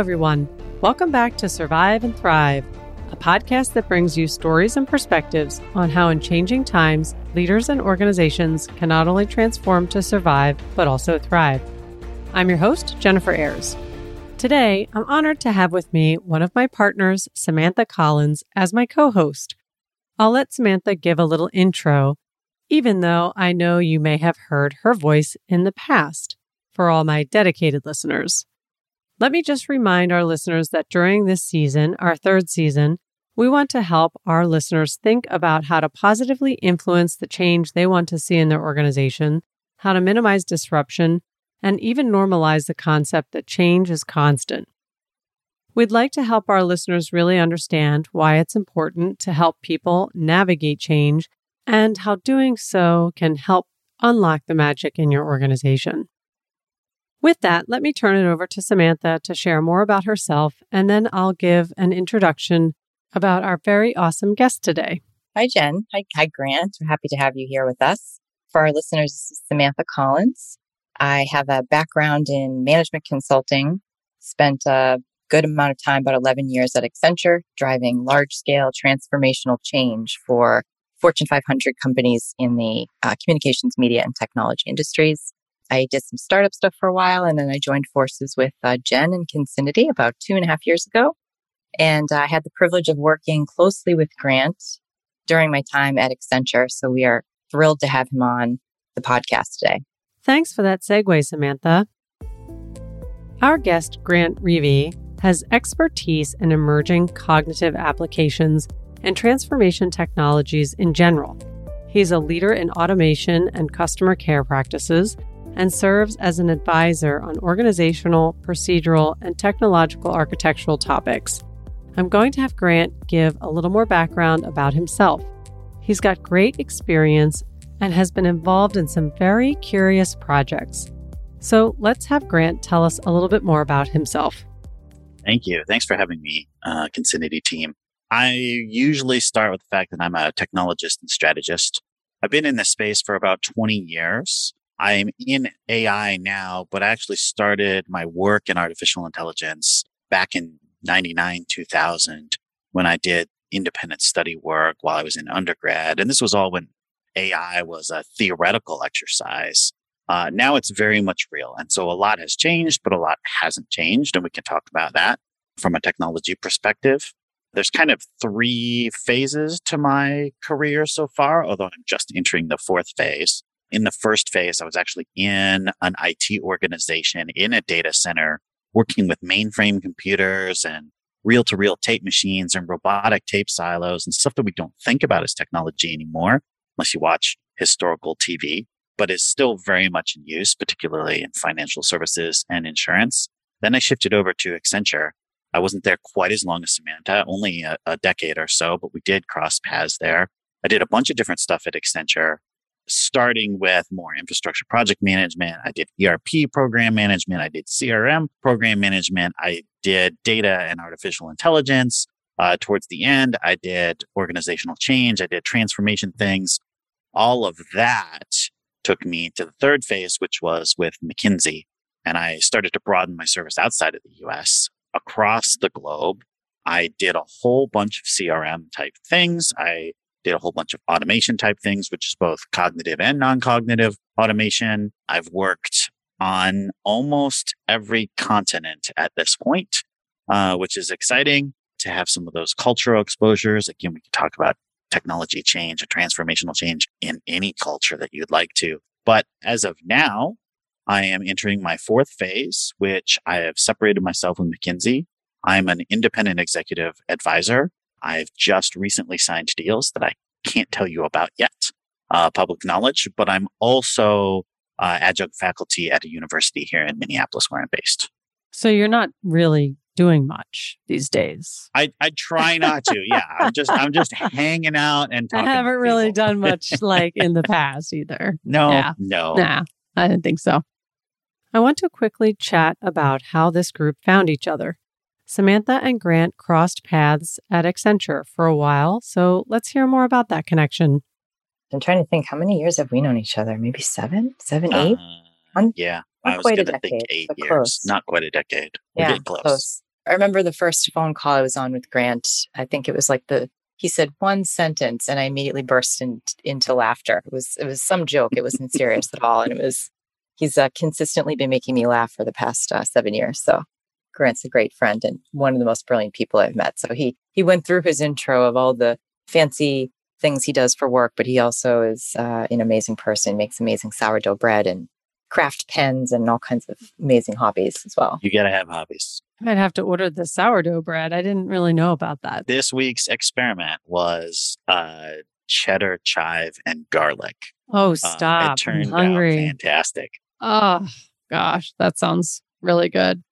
everyone. Welcome back to Survive and Thrive, a podcast that brings you stories and perspectives on how, in changing times, leaders and organizations can not only transform to survive, but also thrive. I'm your host, Jennifer Ayres. Today, I'm honored to have with me one of my partners, Samantha Collins, as my co host. I'll let Samantha give a little intro, even though I know you may have heard her voice in the past for all my dedicated listeners. Let me just remind our listeners that during this season, our third season, we want to help our listeners think about how to positively influence the change they want to see in their organization, how to minimize disruption, and even normalize the concept that change is constant. We'd like to help our listeners really understand why it's important to help people navigate change and how doing so can help unlock the magic in your organization. With that, let me turn it over to Samantha to share more about herself, and then I'll give an introduction about our very awesome guest today. Hi, Jen. Hi, hi, Grant. We're happy to have you here with us. For our listeners, this is Samantha Collins. I have a background in management consulting, spent a good amount of time, about 11 years at Accenture, driving large scale transformational change for Fortune 500 companies in the uh, communications, media, and technology industries. I did some startup stuff for a while and then I joined forces with uh, Jen and Kincinity about two and a half years ago. And I had the privilege of working closely with Grant during my time at Accenture. So we are thrilled to have him on the podcast today. Thanks for that segue, Samantha. Our guest, Grant Rivi, has expertise in emerging cognitive applications and transformation technologies in general. He's a leader in automation and customer care practices and serves as an advisor on organizational, procedural, and technological architectural topics. I'm going to have Grant give a little more background about himself. He's got great experience and has been involved in some very curious projects. So let's have Grant tell us a little bit more about himself. Thank you. Thanks for having me, uh, Kincinity team. I usually start with the fact that I'm a technologist and strategist. I've been in this space for about 20 years. I'm in AI now, but I actually started my work in artificial intelligence back in 99, 2000 when I did independent study work while I was in undergrad. And this was all when AI was a theoretical exercise. Uh, now it's very much real. And so a lot has changed, but a lot hasn't changed. And we can talk about that from a technology perspective. There's kind of three phases to my career so far, although I'm just entering the fourth phase in the first phase, I was actually in an IT organization in a data center working with mainframe computers and reel to reel tape machines and robotic tape silos and stuff that we don't think about as technology anymore, unless you watch historical TV, but is still very much in use, particularly in financial services and insurance. Then I shifted over to Accenture. I wasn't there quite as long as Samantha, only a, a decade or so, but we did cross paths there. I did a bunch of different stuff at Accenture starting with more infrastructure project management. I did ERP program management. I did CRM program management. I did data and artificial intelligence. Uh, towards the end, I did organizational change. I did transformation things. All of that took me to the third phase, which was with McKinsey. And I started to broaden my service outside of the US across the globe. I did a whole bunch of CRM type things. I did a whole bunch of automation type things, which is both cognitive and non cognitive automation. I've worked on almost every continent at this point, uh, which is exciting to have some of those cultural exposures. Again, we can talk about technology change and transformational change in any culture that you'd like to. But as of now, I am entering my fourth phase, which I have separated myself from McKinsey. I'm an independent executive advisor I've just recently signed deals that I can't tell you about yet, uh, public knowledge, but I'm also uh, adjunct faculty at a university here in Minneapolis where I'm based. So you're not really doing much these days. I, I try not to. Yeah, I'm just I'm just hanging out and I haven't really done much like in the past either. No, yeah. no, nah, I didn't think so. I want to quickly chat about how this group found each other. Samantha and Grant crossed paths at Accenture for a while, so let's hear more about that connection. I'm trying to think how many years have we known each other? Maybe seven, seven, eight? Uh, yeah, I was going to think eight years. Close. Not quite a decade. We're yeah, close. close. I remember the first phone call I was on with Grant. I think it was like the he said one sentence and I immediately burst in, into laughter. It was it was some joke. It wasn't serious at all, and it was he's uh, consistently been making me laugh for the past uh, seven years. So Grant's a great friend and one of the most brilliant people I've met. So he he went through his intro of all the fancy things he does for work, but he also is uh, an amazing person. Makes amazing sourdough bread and craft pens and all kinds of amazing hobbies as well. You got to have hobbies. I'd have to order the sourdough bread. I didn't really know about that. This week's experiment was uh, cheddar, chive, and garlic. Oh, stop! Uh, it turned I'm hungry. out fantastic. Oh gosh, that sounds really good.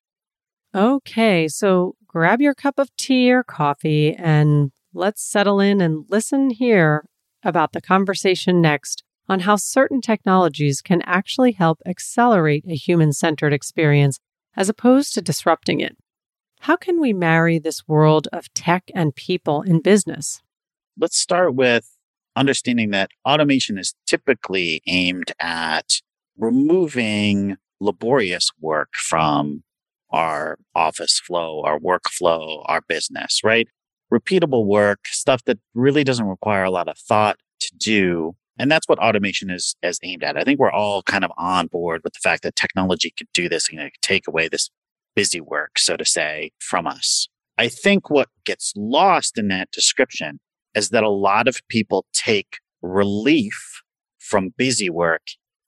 Okay, so grab your cup of tea or coffee and let's settle in and listen here about the conversation next on how certain technologies can actually help accelerate a human centered experience as opposed to disrupting it. How can we marry this world of tech and people in business? Let's start with understanding that automation is typically aimed at removing laborious work from our office flow, our workflow, our business, right? Repeatable work, stuff that really doesn't require a lot of thought to do. And that's what automation is, is aimed at. I think we're all kind of on board with the fact that technology could do this and take away this busy work, so to say, from us. I think what gets lost in that description is that a lot of people take relief from busy work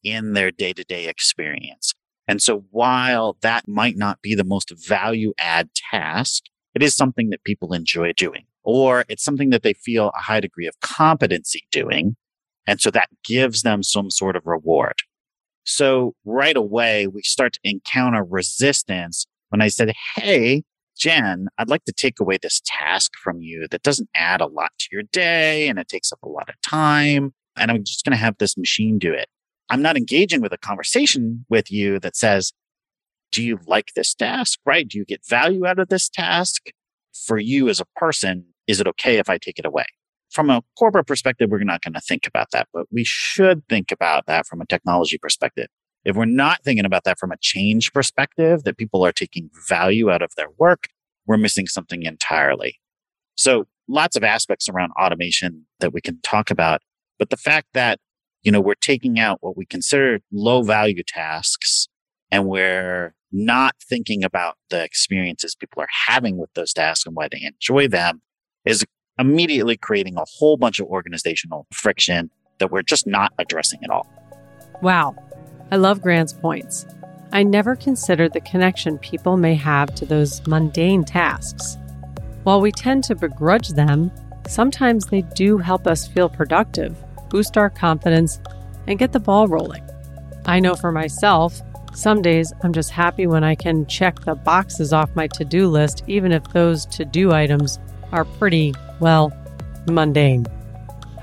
in their day to day experience. And so while that might not be the most value add task, it is something that people enjoy doing, or it's something that they feel a high degree of competency doing. And so that gives them some sort of reward. So right away, we start to encounter resistance when I said, Hey, Jen, I'd like to take away this task from you that doesn't add a lot to your day and it takes up a lot of time. And I'm just going to have this machine do it. I'm not engaging with a conversation with you that says, do you like this task? Right? Do you get value out of this task? For you as a person, is it okay if I take it away? From a corporate perspective, we're not going to think about that, but we should think about that from a technology perspective. If we're not thinking about that from a change perspective, that people are taking value out of their work, we're missing something entirely. So lots of aspects around automation that we can talk about. But the fact that you know, we're taking out what we consider low value tasks and we're not thinking about the experiences people are having with those tasks and why they enjoy them is immediately creating a whole bunch of organizational friction that we're just not addressing at all. Wow. I love Grant's points. I never considered the connection people may have to those mundane tasks. While we tend to begrudge them, sometimes they do help us feel productive boost our confidence, and get the ball rolling. I know for myself, some days I'm just happy when I can check the boxes off my to do list, even if those to do items are pretty, well, mundane.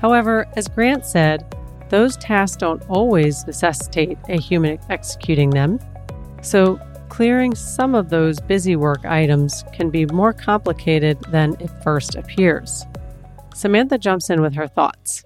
However, as Grant said, those tasks don't always necessitate a human executing them. So, clearing some of those busy work items can be more complicated than it first appears. Samantha jumps in with her thoughts.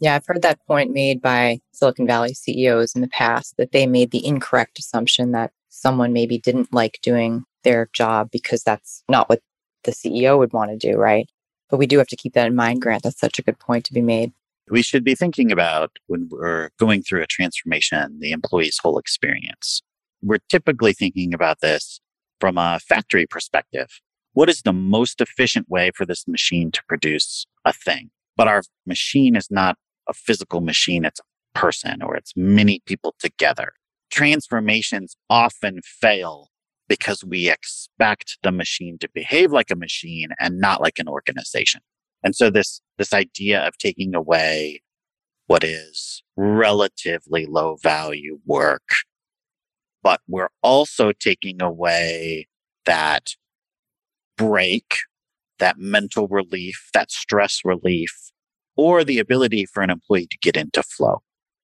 Yeah, I've heard that point made by Silicon Valley CEOs in the past that they made the incorrect assumption that someone maybe didn't like doing their job because that's not what the CEO would want to do, right? But we do have to keep that in mind, Grant. That's such a good point to be made. We should be thinking about when we're going through a transformation, the employee's whole experience. We're typically thinking about this from a factory perspective. What is the most efficient way for this machine to produce a thing? But our machine is not a physical machine, it's a person or it's many people together. Transformations often fail because we expect the machine to behave like a machine and not like an organization. And so this, this idea of taking away what is relatively low value work, but we're also taking away that break, that mental relief, that stress relief or the ability for an employee to get into flow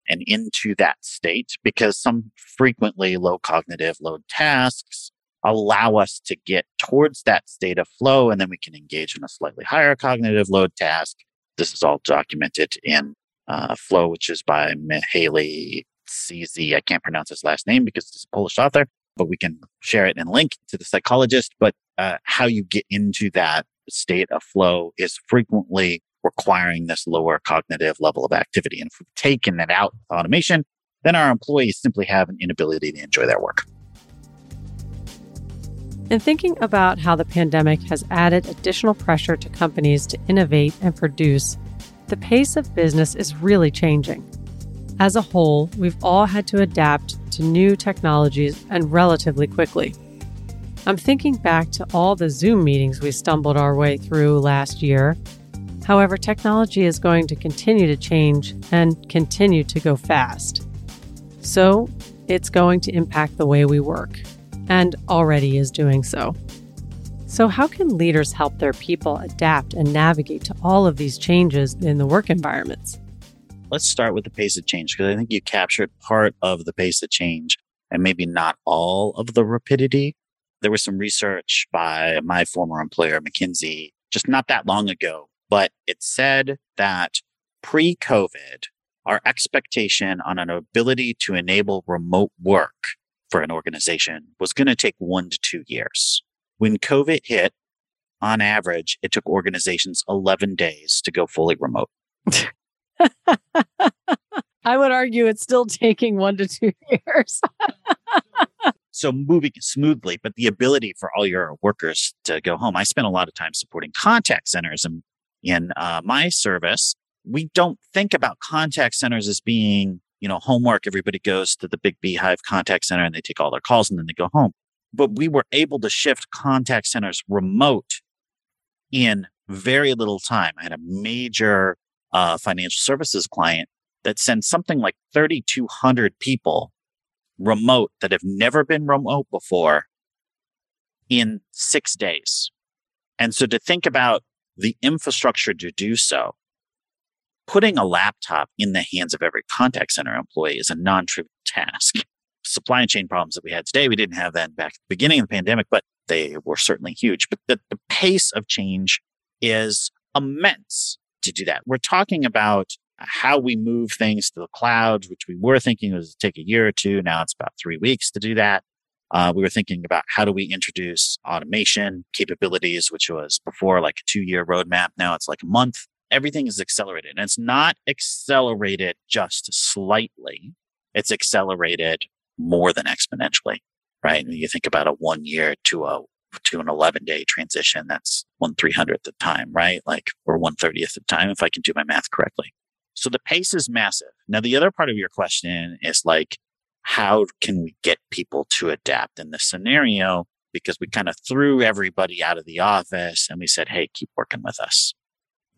and into that state because some frequently low cognitive load tasks allow us to get towards that state of flow and then we can engage in a slightly higher cognitive load task. This is all documented in uh, Flow, which is by Mihaly CZ. I can't pronounce his last name because he's a Polish author, but we can share it and link to the psychologist. But uh, how you get into that state of flow is frequently requiring this lower cognitive level of activity. And if we've taken that out automation, then our employees simply have an inability to enjoy their work. In thinking about how the pandemic has added additional pressure to companies to innovate and produce, the pace of business is really changing. As a whole, we've all had to adapt to new technologies and relatively quickly. I'm thinking back to all the Zoom meetings we stumbled our way through last year. However, technology is going to continue to change and continue to go fast. So, it's going to impact the way we work, and already is doing so. So, how can leaders help their people adapt and navigate to all of these changes in the work environments? Let's start with the pace of change because I think you captured part of the pace of change and maybe not all of the rapidity there was some research by my former employer, McKinsey, just not that long ago, but it said that pre COVID, our expectation on an ability to enable remote work for an organization was going to take one to two years. When COVID hit, on average, it took organizations 11 days to go fully remote. I would argue it's still taking one to two years. so moving smoothly, but the ability for all your workers to go home. I spent a lot of time supporting contact centers and in uh, my service. We don't think about contact centers as being, you know, homework. Everybody goes to the big beehive contact center and they take all their calls and then they go home. But we were able to shift contact centers remote in very little time. I had a major uh, financial services client that sent something like 3,200 people remote that have never been remote before in six days. And so to think about the infrastructure to do so, putting a laptop in the hands of every contact center employee is a non-trivial task. Supply chain problems that we had today, we didn't have that back at the beginning of the pandemic, but they were certainly huge. But the, the pace of change is immense to do that. We're talking about how we move things to the cloud, which we were thinking was take a year or two. Now it's about three weeks to do that. Uh, we were thinking about how do we introduce automation capabilities, which was before like a two year roadmap. Now it's like a month. Everything is accelerated and it's not accelerated just slightly. It's accelerated more than exponentially, right? And you think about a one year to a to an 11 day transition. That's one 300th of time, right? Like, or one 30th the time, if I can do my math correctly. So the pace is massive. Now, the other part of your question is like, how can we get people to adapt in this scenario? Because we kind of threw everybody out of the office and we said, Hey, keep working with us.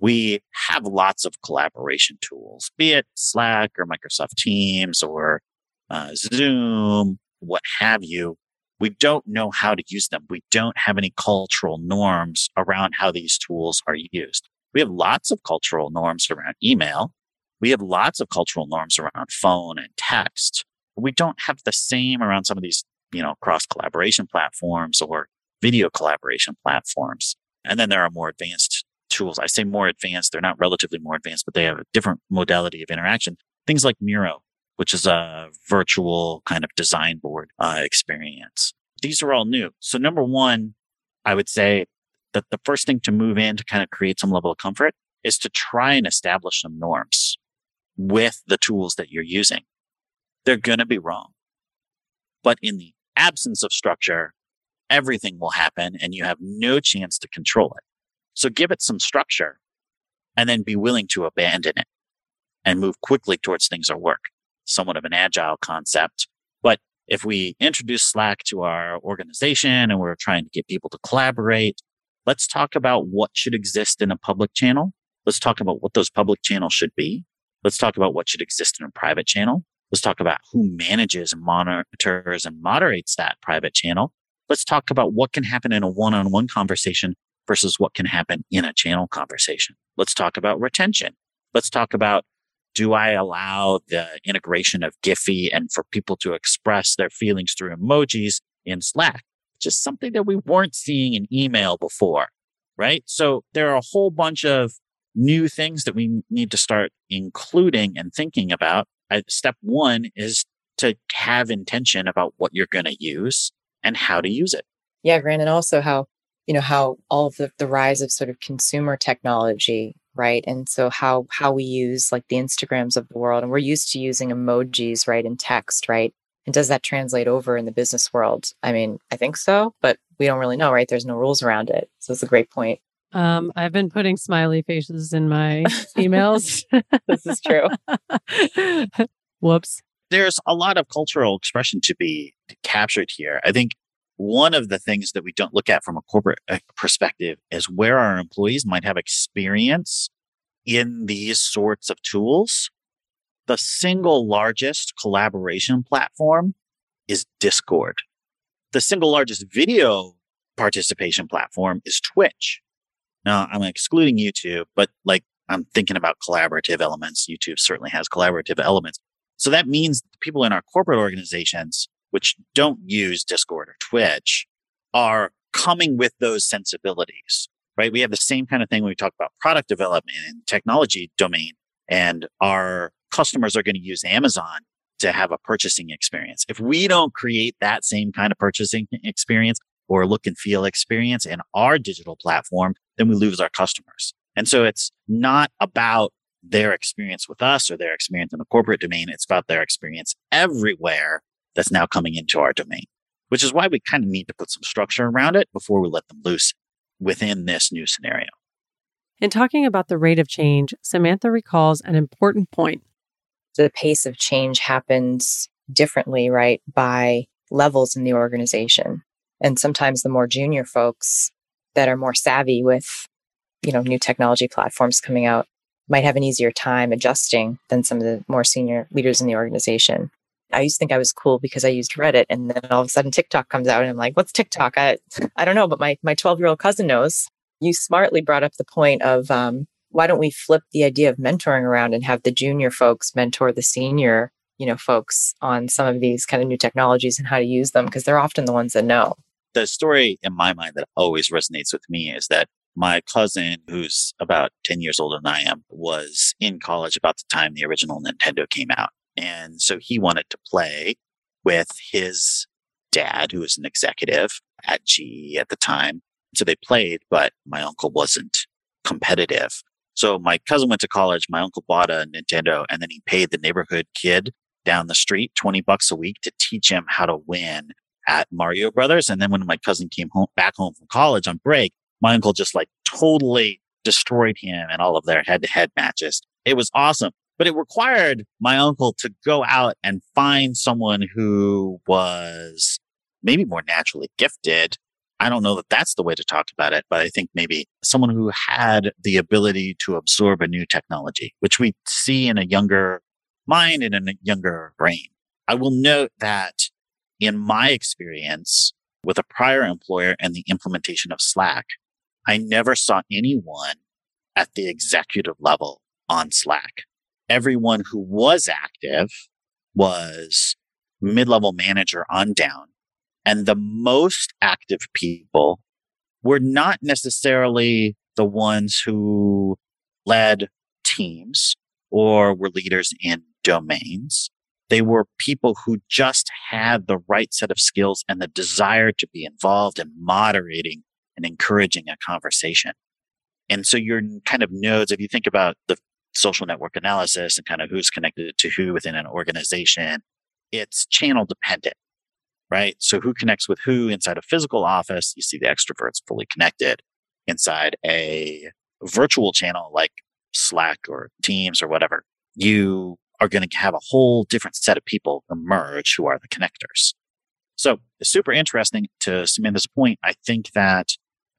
We have lots of collaboration tools, be it Slack or Microsoft Teams or uh, Zoom, what have you. We don't know how to use them. We don't have any cultural norms around how these tools are used. We have lots of cultural norms around email we have lots of cultural norms around phone and text. We don't have the same around some of these, you know, cross collaboration platforms or video collaboration platforms. And then there are more advanced tools. I say more advanced. They're not relatively more advanced, but they have a different modality of interaction. Things like Miro, which is a virtual kind of design board uh, experience. These are all new. So number one, I would say that the first thing to move in to kind of create some level of comfort is to try and establish some norms with the tools that you're using. They're going to be wrong. But in the absence of structure, everything will happen and you have no chance to control it. So give it some structure and then be willing to abandon it and move quickly towards things that work. Somewhat of an agile concept. But if we introduce Slack to our organization and we're trying to get people to collaborate, let's talk about what should exist in a public channel. Let's talk about what those public channels should be. Let's talk about what should exist in a private channel. Let's talk about who manages and monitors and moderates that private channel. Let's talk about what can happen in a one-on-one conversation versus what can happen in a channel conversation. Let's talk about retention. Let's talk about do I allow the integration of Giphy and for people to express their feelings through emojis in Slack? Just something that we weren't seeing in email before, right? So there are a whole bunch of new things that we need to start including and thinking about. Step one is to have intention about what you're going to use and how to use it. Yeah, Grant, and also how you know, how all of the, the rise of sort of consumer technology, right? And so how how we use like the Instagrams of the world, and we're used to using emojis, right, and text, right? And does that translate over in the business world? I mean, I think so, but we don't really know, right? There's no rules around it. So it's a great point. Um, I've been putting smiley faces in my emails. this is true. Whoops. There's a lot of cultural expression to be captured here. I think one of the things that we don't look at from a corporate uh, perspective is where our employees might have experience in these sorts of tools. The single largest collaboration platform is Discord. The single largest video participation platform is Twitch. Now, I'm excluding YouTube, but like I'm thinking about collaborative elements. YouTube certainly has collaborative elements. So that means people in our corporate organizations which don't use Discord or Twitch, are coming with those sensibilities, right? We have the same kind of thing when we talk about product development and technology domain, and our customers are going to use Amazon to have a purchasing experience. If we don't create that same kind of purchasing experience or look and feel experience in our digital platform, then we lose our customers. And so it's not about their experience with us or their experience in the corporate domain. It's about their experience everywhere that's now coming into our domain, which is why we kind of need to put some structure around it before we let them loose within this new scenario. In talking about the rate of change, Samantha recalls an important point. The pace of change happens differently, right, by levels in the organization. And sometimes the more junior folks that are more savvy with, you know, new technology platforms coming out might have an easier time adjusting than some of the more senior leaders in the organization. I used to think I was cool because I used Reddit, and then all of a sudden TikTok comes out, and I'm like, "What's TikTok?" I I don't know, but my my 12 year old cousin knows. You smartly brought up the point of um, why don't we flip the idea of mentoring around and have the junior folks mentor the senior, you know, folks on some of these kind of new technologies and how to use them because they're often the ones that know. The story in my mind that always resonates with me is that my cousin, who's about 10 years older than I am, was in college about the time the original Nintendo came out. And so he wanted to play with his dad, who was an executive at GE at the time. So they played, but my uncle wasn't competitive. So my cousin went to college. My uncle bought a Nintendo and then he paid the neighborhood kid down the street 20 bucks a week to teach him how to win at Mario Brothers. And then when my cousin came home back home from college on break, my uncle just like totally destroyed him and all of their head to head matches. It was awesome but it required my uncle to go out and find someone who was maybe more naturally gifted. I don't know that that's the way to talk about it, but I think maybe someone who had the ability to absorb a new technology, which we see in a younger mind and in a younger brain. I will note that in my experience with a prior employer and the implementation of Slack, I never saw anyone at the executive level on Slack everyone who was active was mid-level manager on down. And the most active people were not necessarily the ones who led teams or were leaders in domains. They were people who just had the right set of skills and the desire to be involved in moderating and encouraging a conversation. And so your kind of nodes, if you think about the social network analysis and kind of who's connected to who within an organization, it's channel dependent, right? So who connects with who inside a physical office? You see the extroverts fully connected inside a virtual channel like Slack or Teams or whatever. You are going to have a whole different set of people emerge who are the connectors. So it's super interesting to Samantha's point. I think that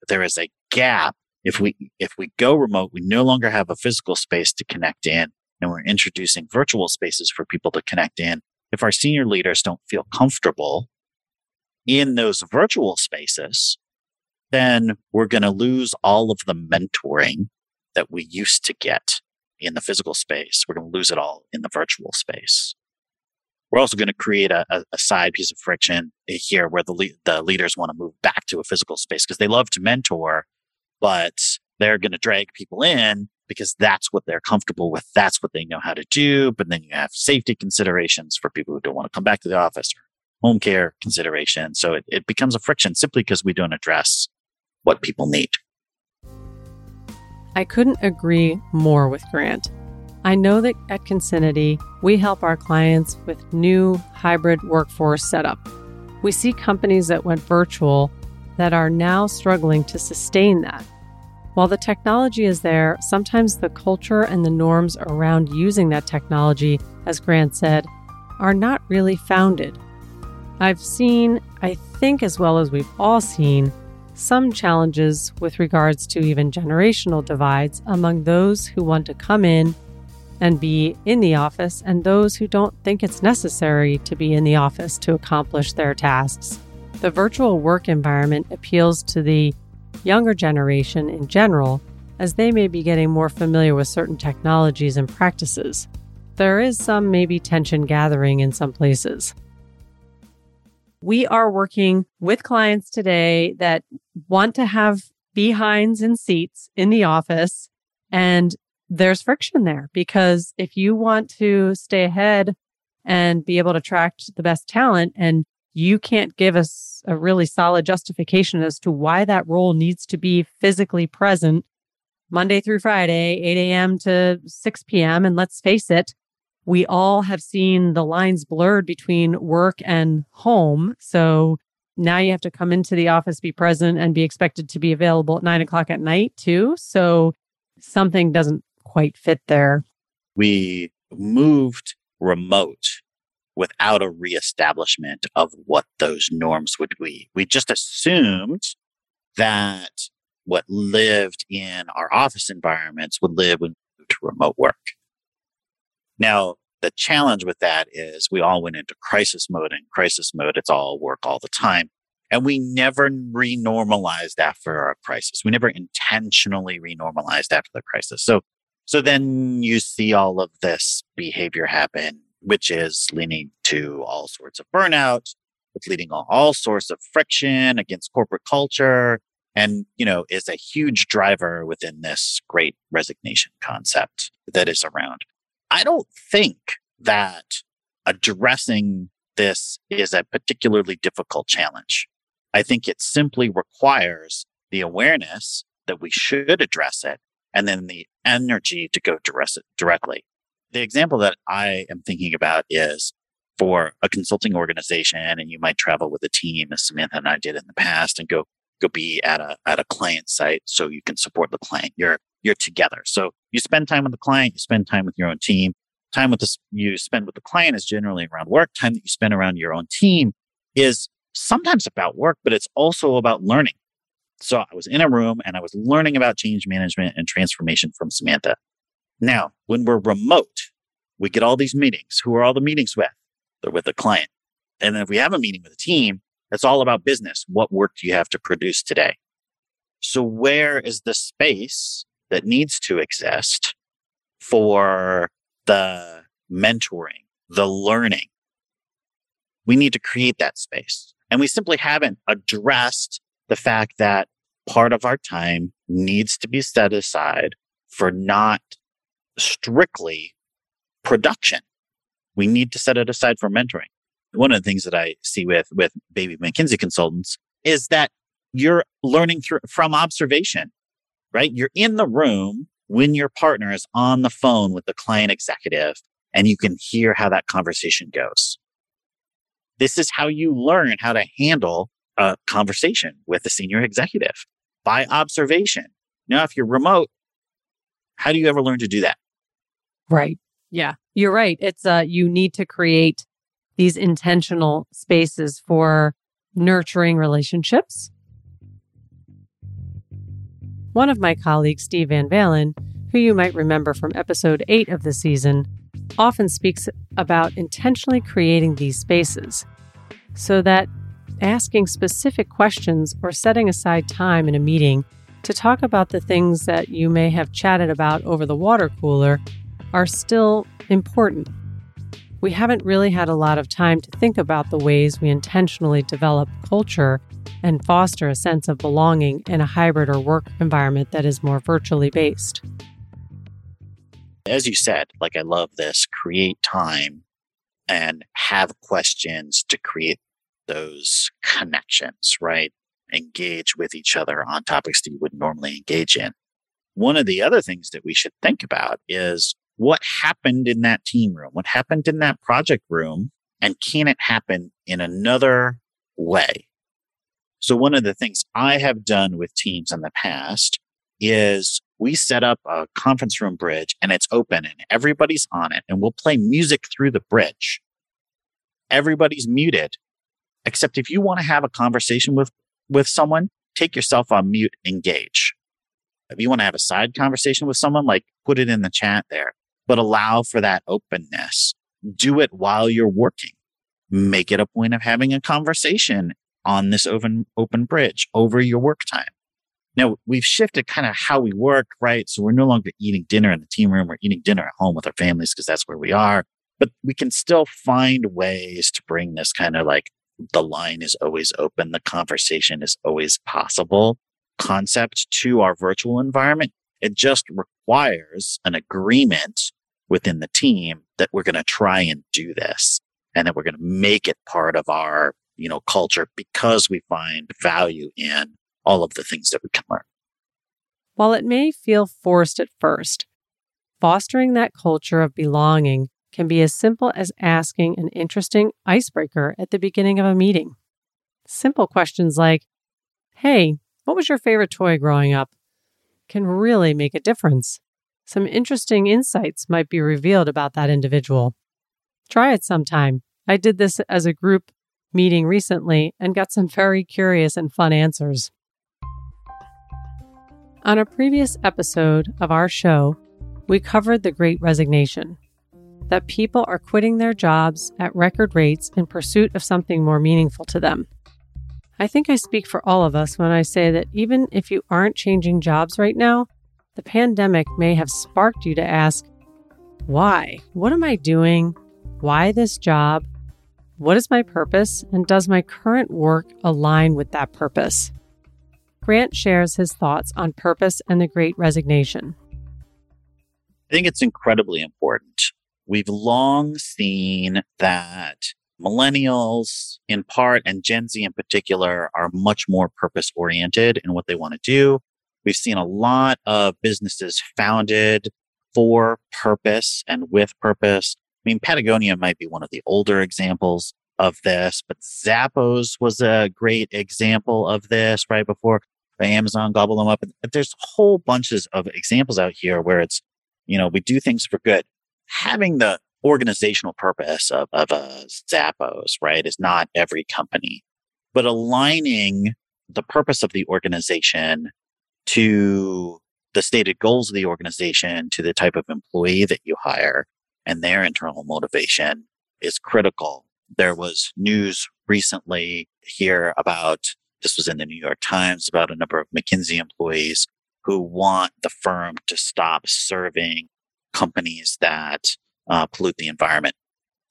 there is a gap if we, if we go remote, we no longer have a physical space to connect in and we're introducing virtual spaces for people to connect in. If our senior leaders don't feel comfortable in those virtual spaces, then we're going to lose all of the mentoring that we used to get in the physical space. We're going to lose it all in the virtual space. We're also going to create a, a, side piece of friction here where the, le- the leaders want to move back to a physical space because they love to mentor, but they're going to drag people in because that's what they're comfortable with. That's what they know how to do. But then you have safety considerations for people who don't want to come back to the office or home care considerations. So it, it becomes a friction simply because we don't address what people need. I couldn't agree more with Grant. I know that at Concinity, we help our clients with new hybrid workforce setup. We see companies that went virtual that are now struggling to sustain that. While the technology is there, sometimes the culture and the norms around using that technology, as Grant said, are not really founded. I've seen, I think, as well as we've all seen, some challenges with regards to even generational divides among those who want to come in and be in the office and those who don't think it's necessary to be in the office to accomplish their tasks. The virtual work environment appeals to the younger generation in general, as they may be getting more familiar with certain technologies and practices. There is some maybe tension gathering in some places. We are working with clients today that want to have behinds and seats in the office. And there's friction there because if you want to stay ahead and be able to attract the best talent and you can't give us a really solid justification as to why that role needs to be physically present Monday through Friday, 8 a.m. to 6 p.m. And let's face it, we all have seen the lines blurred between work and home. So now you have to come into the office, be present, and be expected to be available at nine o'clock at night, too. So something doesn't quite fit there. We moved remote without a reestablishment of what those norms would be. We just assumed that what lived in our office environments would live when we moved to remote work. Now, the challenge with that is we all went into crisis mode and crisis mode. It's all work all the time. And we never renormalized after a crisis. We never intentionally renormalized after the crisis. So, so then you see all of this behavior happen, which is leading to all sorts of burnout. It's leading all, all sorts of friction against corporate culture and, you know, is a huge driver within this great resignation concept that is around. I don't think that addressing this is a particularly difficult challenge. I think it simply requires the awareness that we should address it and then the energy to go address it directly. The example that I am thinking about is for a consulting organization and you might travel with a team as Samantha and I did in the past and go go be at a at a client site so you can support the client. You're you're together. So you spend time with the client, you spend time with your own team. Time with this you spend with the client is generally around work. Time that you spend around your own team is sometimes about work, but it's also about learning. So I was in a room and I was learning about change management and transformation from Samantha. Now, when we're remote, we get all these meetings. Who are all the meetings with? They're with the client. And then if we have a meeting with a team, it's all about business. What work do you have to produce today? So where is the space that needs to exist for the mentoring, the learning? We need to create that space. And we simply haven't addressed the fact that part of our time needs to be set aside for not strictly production. We need to set it aside for mentoring. One of the things that I see with, with baby McKinsey consultants is that you're learning through, from observation, right? You're in the room when your partner is on the phone with the client executive and you can hear how that conversation goes. This is how you learn how to handle a conversation with a senior executive by observation. Now, if you're remote, how do you ever learn to do that? Right. Yeah, you're right. It's uh, you need to create these intentional spaces for nurturing relationships. One of my colleagues, Steve Van Valin, who you might remember from episode eight of the season, often speaks about intentionally creating these spaces so that asking specific questions or setting aside time in a meeting to talk about the things that you may have chatted about over the water cooler are still important. We haven't really had a lot of time to think about the ways we intentionally develop culture and foster a sense of belonging in a hybrid or work environment that is more virtually based as you said, like I love this, create time and have questions to create those connections, right? engage with each other on topics that you wouldn't normally engage in. One of the other things that we should think about is what happened in that team room? What happened in that project room? And can it happen in another way? So one of the things I have done with teams in the past is we set up a conference room bridge and it's open and everybody's on it and we'll play music through the bridge. Everybody's muted, except if you want to have a conversation with, with someone, take yourself on mute, engage. If you want to have a side conversation with someone, like put it in the chat there, but allow for that openness. Do it while you're working. Make it a point of having a conversation on this open, open bridge over your work time. Now we've shifted kind of how we work, right? So we're no longer eating dinner in the team room. We're eating dinner at home with our families because that's where we are. But we can still find ways to bring this kind of like the line is always open. The conversation is always possible concept to our virtual environment. It just requires an agreement within the team that we're going to try and do this and that we're going to make it part of our, you know, culture because we find value in all of the things that we can learn. While it may feel forced at first, fostering that culture of belonging can be as simple as asking an interesting icebreaker at the beginning of a meeting. Simple questions like, Hey, what was your favorite toy growing up? can really make a difference. Some interesting insights might be revealed about that individual. Try it sometime. I did this as a group meeting recently and got some very curious and fun answers. On a previous episode of our show, we covered the great resignation that people are quitting their jobs at record rates in pursuit of something more meaningful to them. I think I speak for all of us when I say that even if you aren't changing jobs right now, the pandemic may have sparked you to ask, why? What am I doing? Why this job? What is my purpose? And does my current work align with that purpose? Grant shares his thoughts on purpose and the great resignation. I think it's incredibly important. We've long seen that millennials in part and Gen Z in particular are much more purpose oriented in what they want to do. We've seen a lot of businesses founded for purpose and with purpose. I mean, Patagonia might be one of the older examples of this, but Zappos was a great example of this right before uh, Amazon gobble them up. There's whole bunches of examples out here where it's, you know, we do things for good. Having the organizational purpose of, of a Zappos, right, is not every company, but aligning the purpose of the organization to the stated goals of the organization, to the type of employee that you hire and their internal motivation is critical. There was news recently here about this was in the New York Times about a number of McKinsey employees who want the firm to stop serving companies that uh, pollute the environment,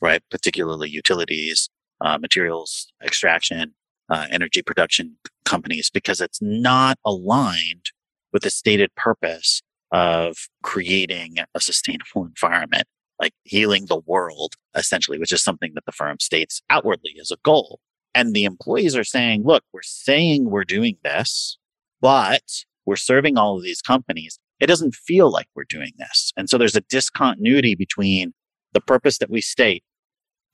right? Particularly utilities, uh, materials extraction, uh, energy production companies, because it's not aligned with the stated purpose of creating a sustainable environment, like healing the world, essentially, which is something that the firm states outwardly as a goal. And the employees are saying, look, we're saying we're doing this, but we're serving all of these companies. It doesn't feel like we're doing this. And so there's a discontinuity between the purpose that we state,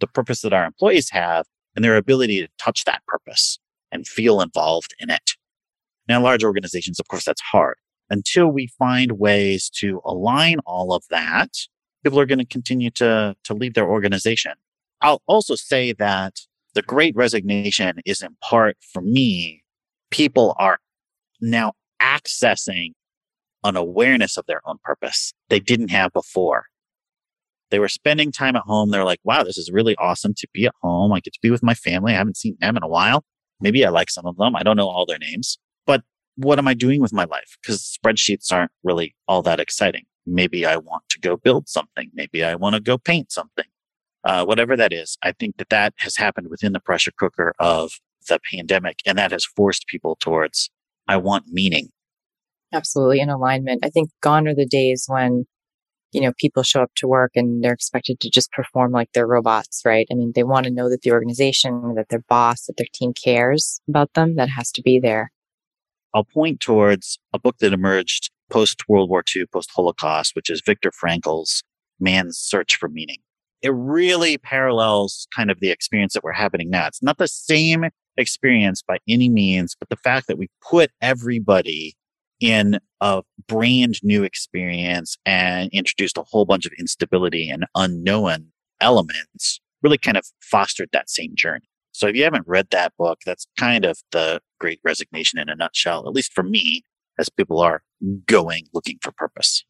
the purpose that our employees have, and their ability to touch that purpose and feel involved in it. Now, large organizations, of course, that's hard. Until we find ways to align all of that, people are going to continue to, to leave their organization. I'll also say that the great resignation is in part for me, people are now accessing an awareness of their own purpose they didn't have before. They were spending time at home. They're like, wow, this is really awesome to be at home. I get to be with my family. I haven't seen them in a while. Maybe I like some of them. I don't know all their names, what am I doing with my life? Because spreadsheets aren't really all that exciting. Maybe I want to go build something. Maybe I want to go paint something uh, whatever that is. I think that that has happened within the pressure cooker of the pandemic, and that has forced people towards, I want meaning. Absolutely in alignment. I think gone are the days when you know, people show up to work and they're expected to just perform like they're robots, right? I mean, they want to know that the organization, that their boss, that their team cares about them. That has to be there. I'll point towards a book that emerged post World War II, post Holocaust, which is Viktor Frankl's Man's Search for Meaning. It really parallels kind of the experience that we're having now. It's not the same experience by any means, but the fact that we put everybody in a brand new experience and introduced a whole bunch of instability and unknown elements really kind of fostered that same journey. So if you haven't read that book, that's kind of the great resignation in a nutshell, at least for me, as people are going looking for purpose.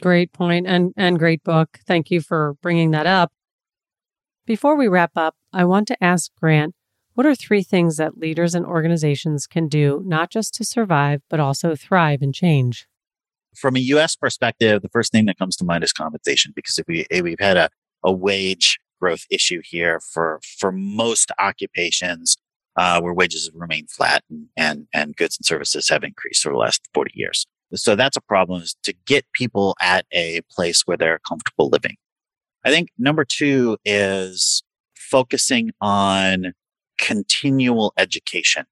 Great point and and great book. Thank you for bringing that up. Before we wrap up, I want to ask Grant, what are three things that leaders and organizations can do not just to survive but also thrive and change? From a US perspective, the first thing that comes to mind is compensation because if we if we've had a, a wage growth issue here for for most occupations uh, where wages have remained flat and, and and goods and services have increased over the last 40 years. So that's a problem is to get people at a place where they're comfortable living. I think number two is focusing on continual education.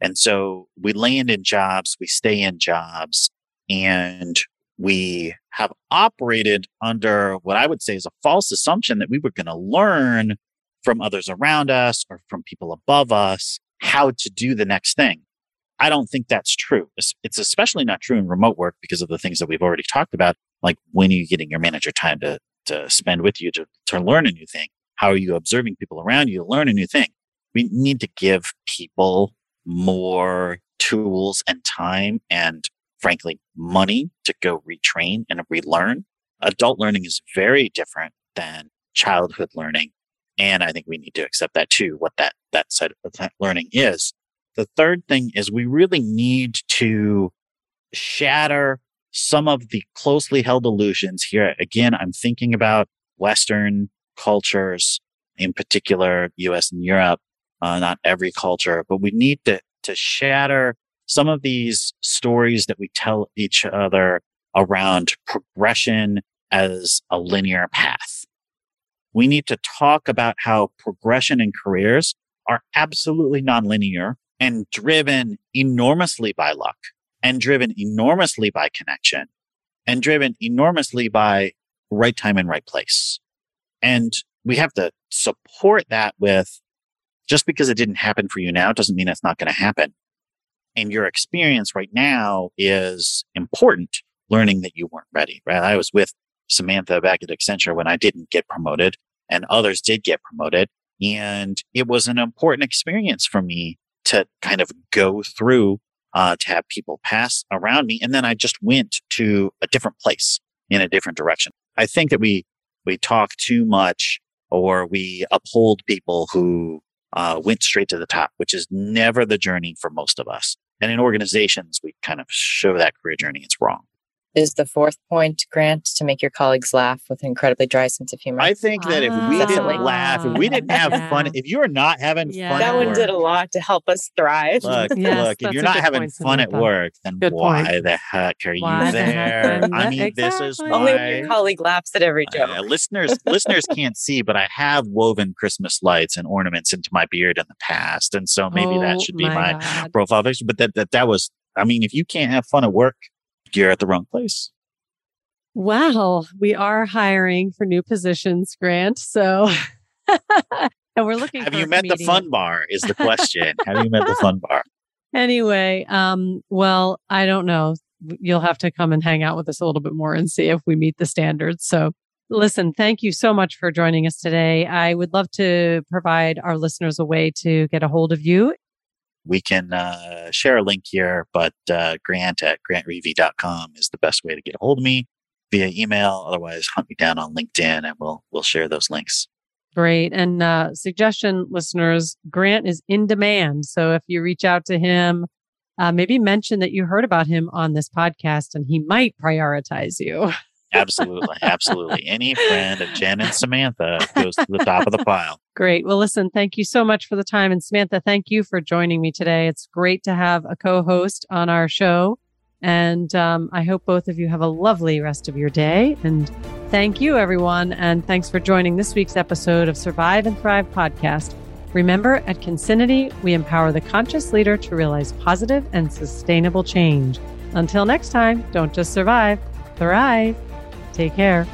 And so we land in jobs, we stay in jobs, and we have operated under what I would say is a false assumption that we were going to learn from others around us or from people above us how to do the next thing. I don't think that's true. It's especially not true in remote work because of the things that we've already talked about. Like when are you getting your manager time to, to spend with you to, to learn a new thing? How are you observing people around you to learn a new thing? We need to give people more tools and time and frankly, money to go retrain and relearn. Adult learning is very different than childhood learning. And I think we need to accept that too, what that, that side of that learning is. The third thing is we really need to shatter some of the closely held illusions here. Again, I'm thinking about Western cultures, in particular, US and Europe, uh, not every culture, but we need to, to shatter some of these stories that we tell each other around progression as a linear path. We need to talk about how progression in careers are absolutely nonlinear and driven enormously by luck and driven enormously by connection and driven enormously by right time and right place. And we have to support that with just because it didn't happen for you now doesn't mean it's not going to happen and your experience right now is important learning that you weren't ready, right? I was with Samantha back at Accenture when I didn't get promoted and others did get promoted. And it was an important experience for me to kind of go through, uh, to have people pass around me. And then I just went to a different place in a different direction. I think that we, we talk too much or we uphold people who uh, went straight to the top, which is never the journey for most of us. And in organizations, we kind of show that career journey. It's wrong. Is the fourth point, Grant, to make your colleagues laugh with an incredibly dry sense of humor? I think that if we didn't laugh, if we didn't have fun, if you're not having yeah. fun, that one work, did a lot to help us thrive. Look, yes, look, if you're not having fun at work, then good why point. the heck are why you there? I mean, exactly. this is why only your colleague laughs at every joke. Uh, listeners, listeners can't see, but I have woven Christmas lights and ornaments into my beard in the past, and so maybe oh, that should be my, my profile picture. But that that that was, I mean, if you can't have fun at work, you're at the wrong place. Well, we are hiring for new positions, Grant. So, and we're looking. Have you met the fun bar? Is the question. Have you met the fun bar? Anyway, um, well, I don't know. You'll have to come and hang out with us a little bit more and see if we meet the standards. So, listen, thank you so much for joining us today. I would love to provide our listeners a way to get a hold of you we can uh, share a link here, but uh, grant at grantrevy.com is the best way to get a hold of me via email. Otherwise, hunt me down on LinkedIn and we'll, we'll share those links. Great. And uh, suggestion listeners, Grant is in demand. So if you reach out to him, uh, maybe mention that you heard about him on this podcast and he might prioritize you. absolutely. Absolutely. Any friend of Jen and Samantha goes to the top of the pile. Great. Well, listen, thank you so much for the time. And Samantha, thank you for joining me today. It's great to have a co host on our show. And um, I hope both of you have a lovely rest of your day. And thank you, everyone. And thanks for joining this week's episode of Survive and Thrive podcast. Remember, at Concinity, we empower the conscious leader to realize positive and sustainable change. Until next time, don't just survive, thrive. Take care.